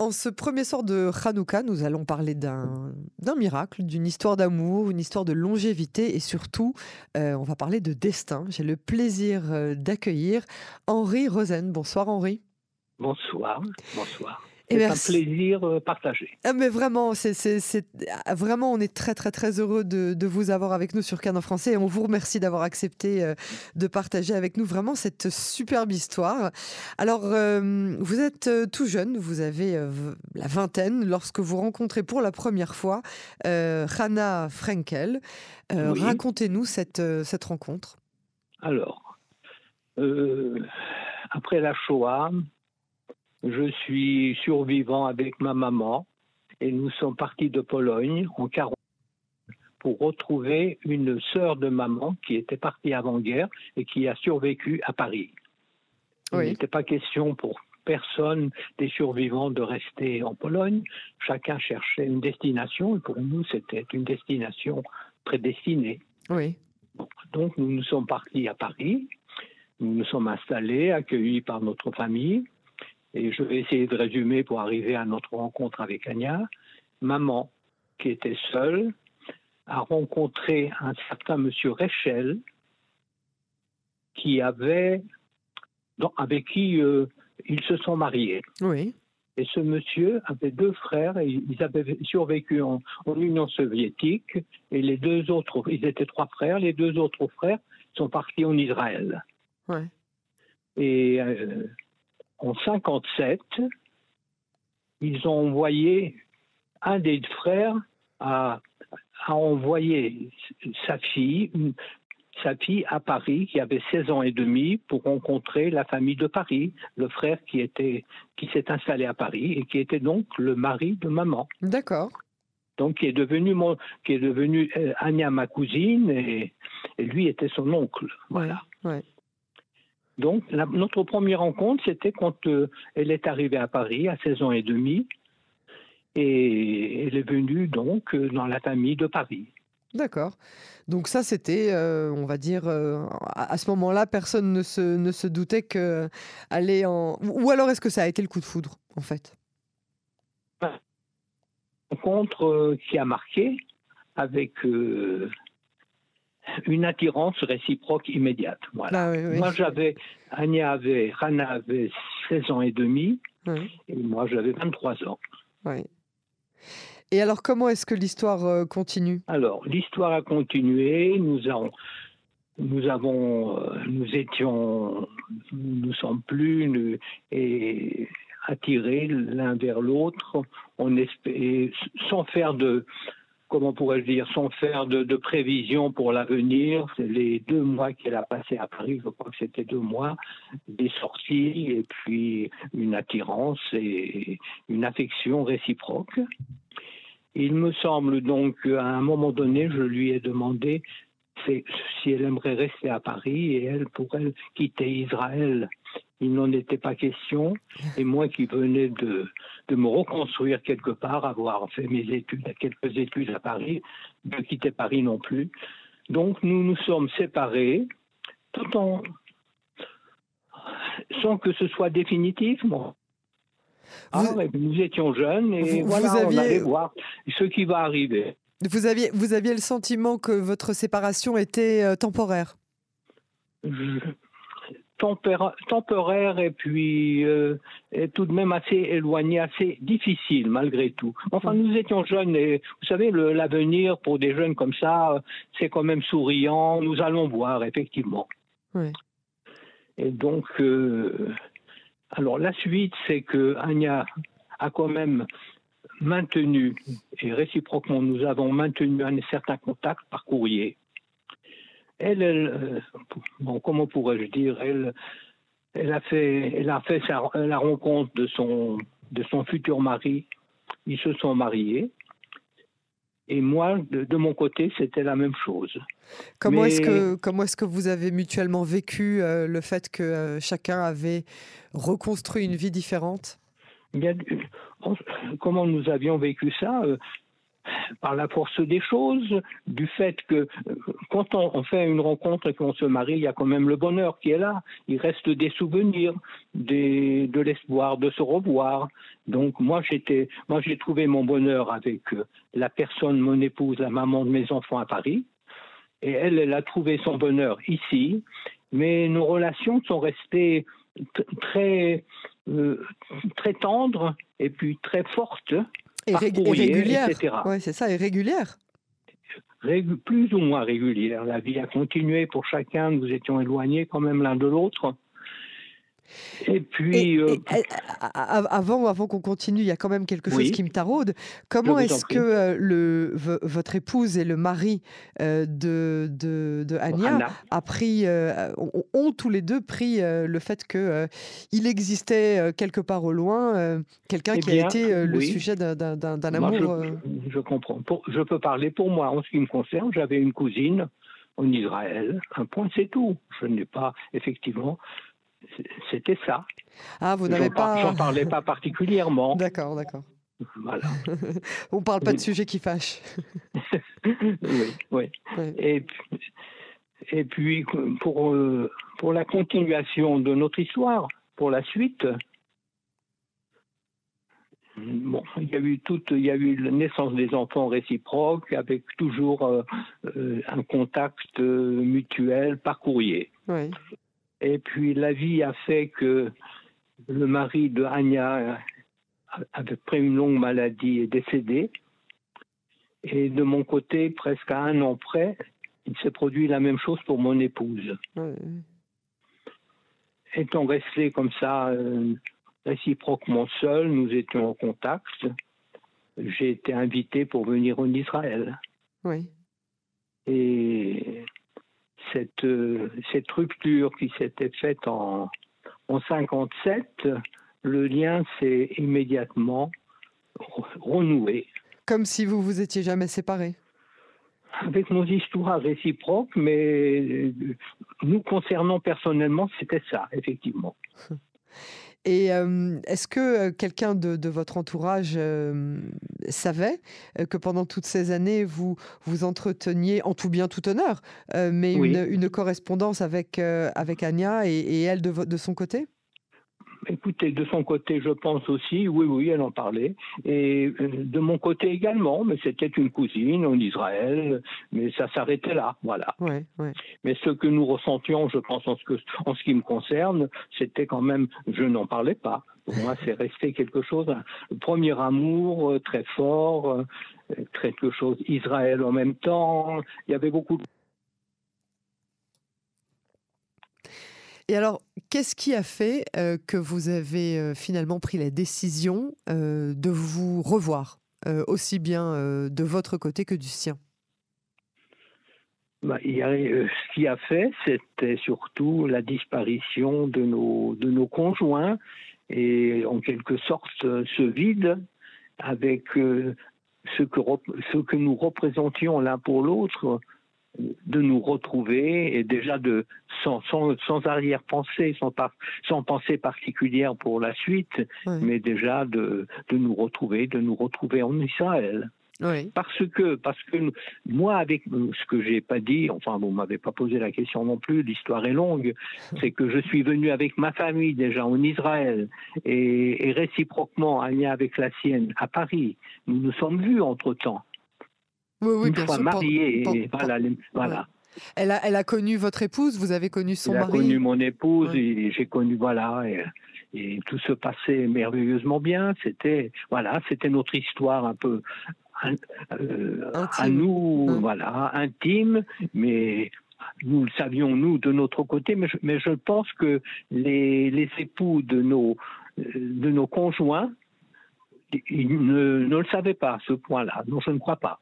En ce premier soir de Hanouka, nous allons parler d'un miracle, d'une histoire d'amour, une histoire de longévité et surtout, euh, on va parler de destin. J'ai le plaisir euh, d'accueillir Henri Rosen. Bonsoir Henri. Bonsoir, bonsoir. C'est un plaisir euh, partagé. Ah, mais vraiment, c'est ah, vraiment, on est très très très heureux de, de, vous avoir avec nous sur Canon Français et on vous remercie d'avoir accepté euh, de partager avec nous vraiment cette superbe histoire. Alors, euh, vous êtes tout jeune, vous avez la vingtaine lorsque vous rencontrez pour la première fois Hannah Frenkel. Racontez-nous cette, cette rencontre. Alors, après la Shoah, je suis survivant avec ma maman et nous sommes partis de Pologne en 40 pour retrouver une sœur de maman qui était partie avant-guerre et qui a survécu à Paris. Il n'était pas question pour personne des survivants de rester en Pologne. Chacun cherchait une destination et pour nous, c'était une destination prédestinée. Oui. Donc, nous nous sommes partis à Paris. Nous nous sommes installés, accueillis par notre famille. Et je vais essayer de résumer pour arriver à notre rencontre avec Anya. Maman, qui était seule, a rencontré un certain monsieur Rechel, qui avait, avec qui euh, ils se sont mariés. Oui. Et ce monsieur avait deux frères, et ils avaient survécu en, Union soviétique, et les deux autres, ils étaient trois frères, les deux autres frères sont partis en Israël. Ouais. Et euh, en 57, ils ont envoyé un des frères à, envoyer sa fille, sa fille à Paris, qui avait 16 ans et demi, pour rencontrer la famille de Paris, le frère qui était qui s'est installé à Paris et qui était donc le mari de maman. D'accord. Donc qui est devenu mon, qui est devenu euh, ma cousine et, lui était son oncle. Voilà. Ouais, donc, notre première rencontre, c'était quand euh, elle est arrivée à Paris à 16 ans et demi. Et elle est venue donc euh, dans la famille de Paris. D'accord. Donc ça, c'était, euh, on va dire, à ce moment-là, personne ne se, ne se doutait qu'aller en... Ou alors est-ce que ça a été le coup de foudre, en fait? Rencontre qui a marqué avec une attirance réciproque immédiate. Voilà. Ah moi, j'avais, Anya avait, Rana avait 16 ans et demi, et moi, j'avais 23 ans. Oui. Et alors, comment est-ce que l'histoire euh, continue? Alors, l'histoire a continué. Nous avons, nous avons, euh, nous étions, nous sommes plus nous, et attirés l'un vers l'autre. On espère, sans faire de comment pourrais-je dire, sans faire de, de prévision pour l'avenir. Les deux mois qu'elle a passé à Paris, je crois que c'était deux mois, des sorties et puis une attirance et une affection réciproque. Il me semble donc qu'à un moment donné, je lui ai demandé si elle aimerait rester à Paris et elle pourrait quitter Israël il n'en était pas question. Et moi qui venais de, de me reconstruire quelque part, avoir fait mes études, quelques études à Paris, de quitter Paris non plus. Donc nous nous sommes séparés, tout en sans que ce soit définitif. Ah, nous étions jeunes et voilà, on allait voir ce qui va arriver. Vous aviez, vous aviez le sentiment que votre séparation était euh, temporaire? Temporaire et puis euh, tout de même assez éloigné, assez difficile malgré tout. Enfin, nous étions jeunes et vous savez, l'avenir pour des jeunes comme ça, c'est quand même souriant. Nous allons voir, effectivement. Et donc, euh, alors la suite, c'est que Anya a quand même maintenu, et réciproquement, nous avons maintenu un certain contact par courrier elle, euh, bon, comment pourrais-je dire, elle, elle a fait, elle a fait la rencontre de son, de son futur mari. Ils se sont mariés. Et moi, de, mon côté, c'était la même chose. Comment est-ce que comment est-ce que vous avez mutuellement vécu euh, le fait que euh, chacun avait reconstruit une vie différente? Bien, comment nous avions vécu ça par la force des choses, du fait que quand on, fait une rencontre et qu'on se marie, il y a quand même le bonheur qui est là. Il reste des souvenirs, des, de l'espoir de se revoir. Donc moi j'étais, moi j'ai trouvé mon bonheur avec la personne, mon épouse, la maman de mes enfants à Paris. Et elle, elle a trouvé son bonheur ici. Mais nos relations sont restées très, euh, très tendres et puis très fortes. Et, régulières. Oui, c'est ça, et plus ou moins régulières. La vie a continué pour chacun, nous étions éloignés quand même l'un de l'autre. Et puis. Euh, avant avant qu'on continue, il y a quand même quelque chose qui me taraude. Comment est-ce que euh, le, votre épouse et le mari euh, de, de, de Anya a pris, ont, tous les deux pris le fait qu'il existait quelque part au loin quelqu'un eh qui a été le sujet d'un amour. Je, je, comprends. je peux parler pour moi. En ce qui me concerne, j'avais une cousine en Israël. Un point, c'est tout. Je n'ai pas, effectivement, c'était ça. Ah, vous n'avez pas. J'en parlais pas particulièrement. D'accord, d'accord. Voilà. On parle pas de sujets qui fâchent. oui, oui. Et, et puis, pour, euh, pour la continuation de notre histoire, pour la suite, Bon, il y a eu toute, il y a eu la naissance des enfants réciproques avec toujours euh, euh, un contact mutuel par courrier. Oui. Et puis la vie a fait que le mari de Anya, après une longue maladie, est décédé. Et de mon côté, presque à un an près, il s'est produit la même chose pour mon épouse. Étant restés comme ça, euh, réciproquement seuls, nous étions en contact. J'ai été invité pour venir en Israël. Oui. Et cette, euh, cette rupture qui s'était faite en, en 57, le lien s'est immédiatement renoué. Comme si vous vous étiez jamais séparés avec nos histoires réciproques, mais euh, nous concernant personnellement, c'était ça, effectivement. Et est-ce que quelqu'un de, votre entourage savait que pendant toutes ces années, vous vous entreteniez, en tout bien, tout honneur, mais une, correspondance avec, avec Anya et, et elle de, de son côté? Écoutez, de son côté, je pense aussi, oui, oui, elle en parlait. Et euh, de mon côté également, mais c'était une cousine en Israël, mais ça s'arrêtait là, voilà. Mais ce que nous ressentions, je pense, en ce, que, en ce qui me concerne, c'était quand même, je n'en parlais pas. Pour moi, c'est resté quelque chose, un premier amour euh, très fort, euh, quelque chose Israël en même temps. Il y avait beaucoup de Et alors, qu'est-ce qui a fait euh, que vous avez euh, finalement pris la décision euh, de vous revoir, aussi bien de votre côté que du sien? Bah, ce qui a fait, c'était surtout la disparition de nos, de nos conjoints et en quelque sorte ce vide avec ce, que, ce que nous représentions l'un pour l'autre de nous retrouver et déjà de sans, sans, arrière-pensée, sans, sans pensée particulière pour la suite, mais déjà de, de nous retrouver, de nous retrouver en Israël. Parce que, parce que moi, avec ce que j'ai pas dit, enfin, vous m'avez pas posé la question non plus, l'histoire est longue, c'est que je suis venu avec ma famille déjà en Israël et, réciproquement, Anya avec la sienne à Paris. Nous nous sommes vus entre temps. Oui, oui, bien sûr. mariée. voilà. Elle, a, elle a connu votre épouse, vous avez connu son mari. J'ai connu mon épouse et j'ai connu, voilà, et, tout se passait merveilleusement bien. C'était, voilà, c'était notre histoire un peu euh, à nous, voilà, intime, mais nous le savions nous de notre côté, mais je, mais je pense que les, les époux de nos, de nos conjoints, ils ne, ne le savaient pas à ce point-là. Non, je ne crois pas.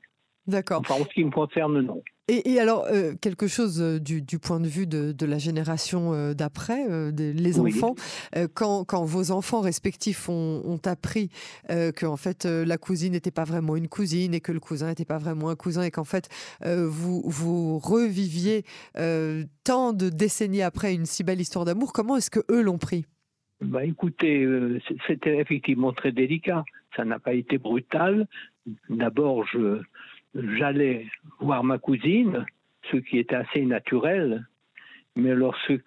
D'accord. Enfin, en ce qui me concerne, non. Et, alors, euh, quelque chose euh, du, point de vue de, la génération euh, d'après, les enfants, quand, quand, vos enfants respectifs ont, appris que en fait la cousine n'était pas vraiment une cousine et que le cousin n'était pas vraiment un cousin et qu'en fait vous, vous reviviez tant de décennies après une si belle histoire d'amour, comment est-ce que eux l'ont pris? Bah écoutez, c'était effectivement très délicat. Ça n'a pas été brutal, d'abord, je, j'allais voir ma cousine, ce qui était assez naturel, mais lorsque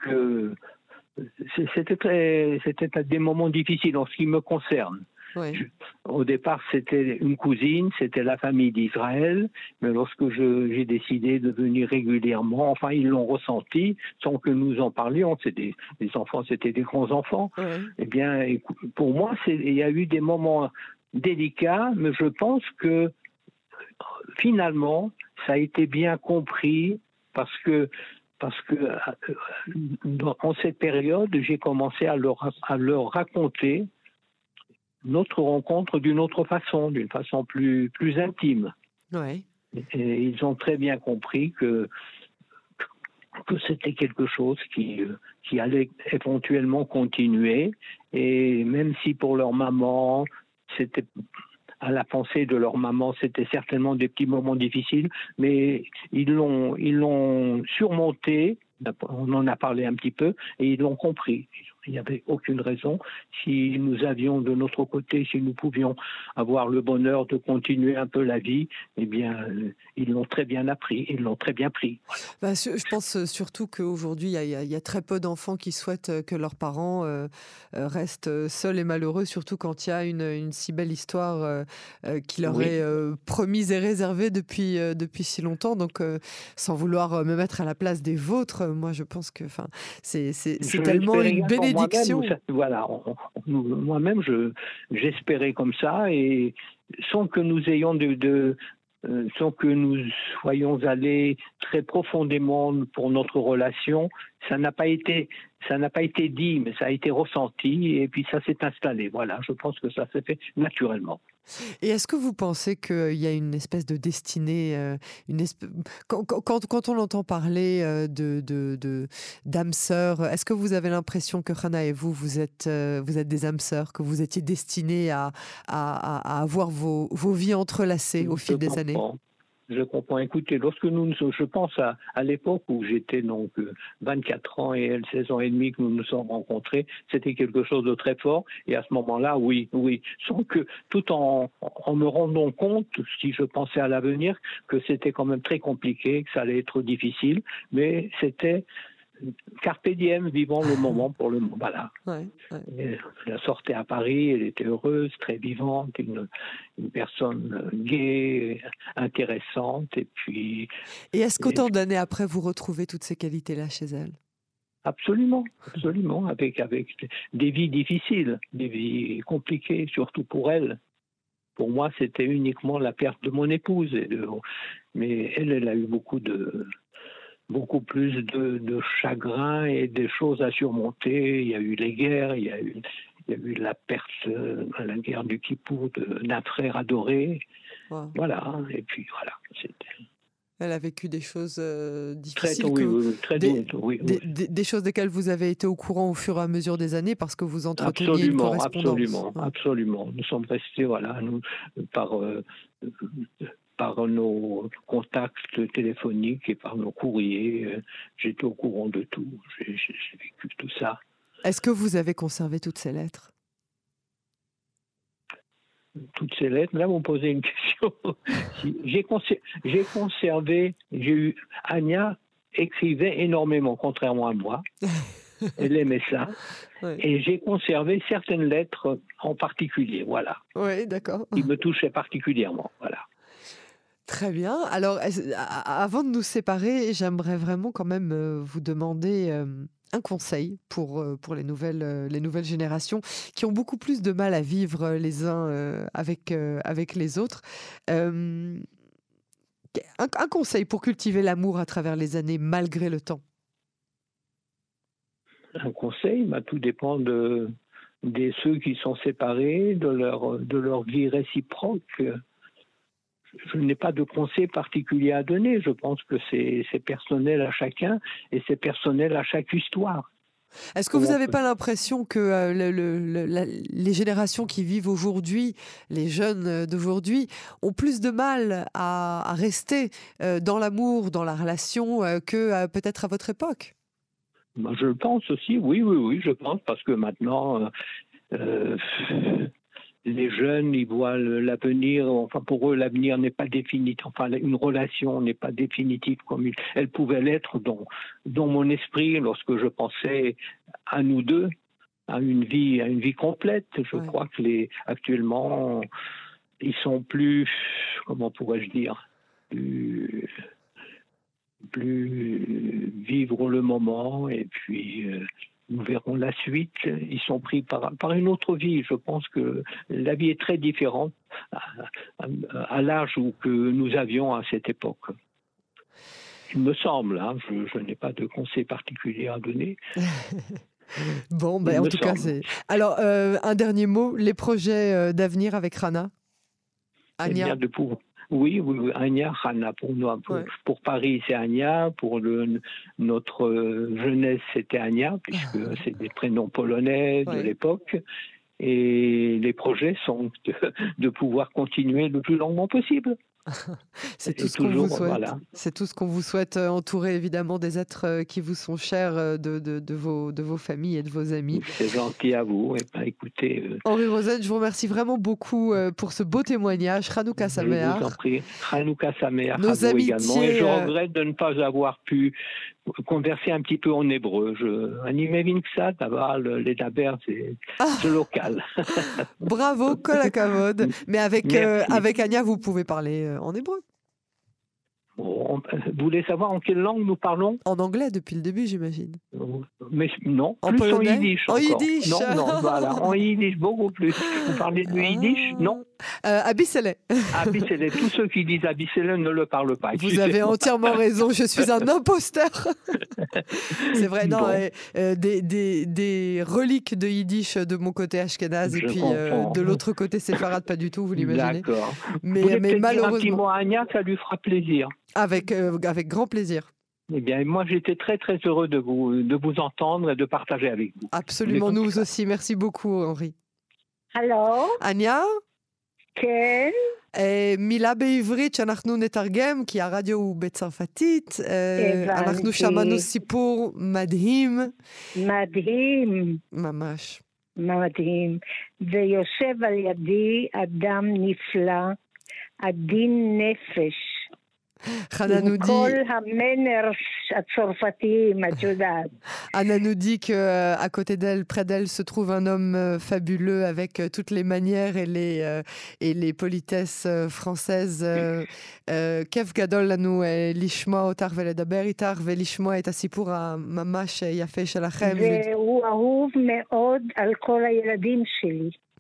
c'était c'était des moments difficiles en ce qui me concerne. au départ, c'était une cousine, c'était la famille d'Israël, mais lorsque j'ai décidé de venir régulièrement, enfin, ils l'ont ressenti sans que nous en parlions. C'était des, enfants, c'était des grands enfants. Eh bien, pour moi, il y a eu des moments délicats, mais je pense que finalement, ça a été bien compris parce que parce que euh, en cette période, j'ai commencé à leur, à leur raconter notre rencontre d'une autre façon, d'une façon plus, plus intime. Ouais. Et ils ont très bien compris que, que c'était quelque chose qui, qui allait éventuellement continuer. Et même si pour leur maman, c'était à la pensée de leur maman, c'était certainement des petits moments difficiles, mais ils l'ont, ils l'ont surmonté. On en a parlé un petit peu et ils l'ont compris il n'y avait aucune raison. Si nous avions de notre côté, si nous pouvions avoir le bonheur de continuer un peu la vie, eh bien, euh, ils l'ont très bien appris, ils l'ont très bien pris. Bah, je pense euh, surtout qu'aujourd'hui, il y, a très peu d'enfants qui souhaitent euh, que leurs parents restent seuls et malheureux, surtout quand il y a une, si belle histoire qui leur est promise et réservée depuis, depuis si longtemps. Donc, sans vouloir me mettre à la place des vôtres, moi, je pense que c'est tellement une bénédiction moi-même, voilà, moi-même, j'espérais comme ça et sans que nous ayons de, euh, sans que nous soyons allés très profondément pour notre relation, ça n'a pas été ça n'a pas été dit, mais ça a été ressenti et puis ça s'est installé. Voilà, je pense que ça s'est fait naturellement. Et est-ce que vous pensez qu'il y a une espèce de destinée, euh, une quand, quand, on entend parler euh, de, de, d'âmes sœurs, est-ce que vous avez l'impression que Rana et vous, vous êtes, euh, vous êtes des âmes sœurs, que vous étiez destinés à, à, à avoir vos, vos vies entrelacées au fil des années? Je comprends. Écoutez, lorsque nous, je pense à, l'époque où j'étais donc 24 ans et elle 16 ans et demi que nous nous sommes rencontrés, c'était quelque chose de très fort. Et à ce moment-là, oui, oui, sans que tout en, en me rendant compte, si je pensais à l'avenir, que c'était quand même très compliqué, que ça allait être difficile, mais c'était carpe diem, vivant le moment pour le moment. Voilà. Ouais, Elle sortait à Paris, elle était heureuse, très vivante, une, personne gaie, intéressante. Et puis. Et est-ce qu'autant d'années après, vous retrouvez toutes ces qualités-là chez elle? Absolument, absolument, avec, avec des vies difficiles, des vies compliquées, surtout pour elle. Pour moi, c'était uniquement la perte de mon épouse. mais elle, elle a eu beaucoup de, beaucoup plus de, chagrin et des choses à surmonter. Il y a eu les guerres, il y a eu, il y a eu la perte, euh, la guerre du Kippour d'un frère adoré. Voilà, et puis voilà, Elle a vécu des choses euh, difficiles. Très, oui, très des, oui, des, des, choses desquelles vous avez été au courant au fur et à mesure des années parce que vous entreteniez une correspondance. Absolument, absolument. Nous sommes restés, voilà, nous, par euh, par nos contacts téléphoniques et par nos courriers. Euh, j'étais au courant de tout. J'ai vécu tout ça. Est-ce que vous avez conservé toutes ces lettres? Toutes ces lettres. Là, vous me posez une question. j'ai, conservé, j'ai eu, Anya écrivait énormément, contrairement à moi. Elle aimait ça. Et j'ai conservé certaines lettres en particulier, voilà. Oui, d'accord. Qui me touchaient particulièrement, voilà. Très bien. Alors, avant de nous séparer, j'aimerais vraiment quand même euh, vous demander euh, un conseil pour, euh, pour les, nouvelles, les nouvelles générations qui ont beaucoup plus de mal à vivre les uns avec, avec les autres. Un, un, conseil pour cultiver l'amour à travers les années malgré le temps. Un conseil, bah, tout dépend de, de ceux qui sont séparés, de leur, de leur vie réciproque je n'ai pas de conseil particulier à donner. Je pense que c'est personnel à chacun et c'est personnel à chaque histoire. Est-ce que vous n'avez pas l'impression que euh, les générations qui vivent aujourd'hui, les jeunes d'aujourd'hui, ont plus de mal à, rester euh, dans l'amour, dans la relation, euh, que peut-être à votre époque? Ben, Je pense aussi, oui, oui, oui, je pense, parce que maintenant, les jeunes ils voient l'avenir, enfin pour eux l'avenir n'est pas définitif, enfin une relation n'est pas définitive comme elle pouvait l'être dans, dans mon esprit lorsque je pensais à nous deux, à une vie, à une vie complète. Je crois que les actuellement ils sont plus, comment pourrais-je dire, plus, plus vivre le moment et puis euh, nous verrons la suite. Ils sont pris par, par une autre vie. Je pense que la vie est très différente à, l'âge que nous avions à cette époque. Il me semble, hein, je, n'ai pas de conseil particulier à donner. bon, ben, en tout cas, c'est. Alors, euh, un dernier mot les projets euh, d'avenir avec Rana Anya de pour... Oui, oui, Anya, Rana. Pour, nous, pour, Paris, c'est Anya. Pour le, notre euh, jeunesse, c'était Anya, puisque c'est des prénoms polonais de l'époque. Et les projets sont de, pouvoir continuer le plus longuement possible. C'est tout, ce qu'on vous souhaite. C'est tout ce qu'on vous souhaite, euh, entouré évidemment des êtres euh, qui vous sont chers, euh, de, de, de, vos, de vos familles et de vos amis. C'est gentil à vous. Et ben, écoutez, Henri Rosen, je vous remercie vraiment beaucoup pour ce beau témoignage. Hanouka Sameach. Je vous en prie. Hanouka Sameach Nos à vous également. Et je regrette de ne pas avoir pu converser un petit peu en hébreu. Je, animé ça, d'abord les daber, c'est ah. local. Bravo, Kolakavod. Mais avec, avec Anya, vous pouvez parler en hébreu. Vous voulez savoir en quelle langue nous parlons En anglais depuis le début, j'imagine. Mais non, en plus en yiddish. En yiddish Non, non, voilà, en yiddish, beaucoup plus. Vous parlez de yiddish ah. Non euh. Tous ceux qui disent Abissele ne le parlent pas. Vous avez entièrement raison, je suis un imposteur. C'est vrai, non, euh, des, des, des, reliques de yiddish de mon côté ashkenaz et puis euh, de l'autre côté séfarade, pas du tout, vous l'imaginez. D'accord. Mais, mais malheureusement. Un petit mot à Anya, ça lui fera plaisir. Avec, euh, avec grand plaisir. Eh bien, moi, j'étais très, très heureux de vous, de vous entendre et de partager avec vous. Absolument, nous aussi. Merci beaucoup, Henri. Allô Anya כן. מילה בעברית שאנחנו נתרגם, כי הרדיו הוא בצרפתית. הבנתי. אנחנו שמענו סיפור מדהים. מדהים. ממש. מדהים. ויושב על ידי אדם נפלא, עדין נפש. Anna nous dit. Anna nous dit que euh, à côté d'elle, près d'elle, se trouve un homme euh, fabuleux avec euh, toutes les manières et les et les politesses françaises. Kev gadol lanu lishma otar veledaber itar velishma et הסיפור הממש יפה שלכם. והוא אהוב מאוד על כל הילדים שלי.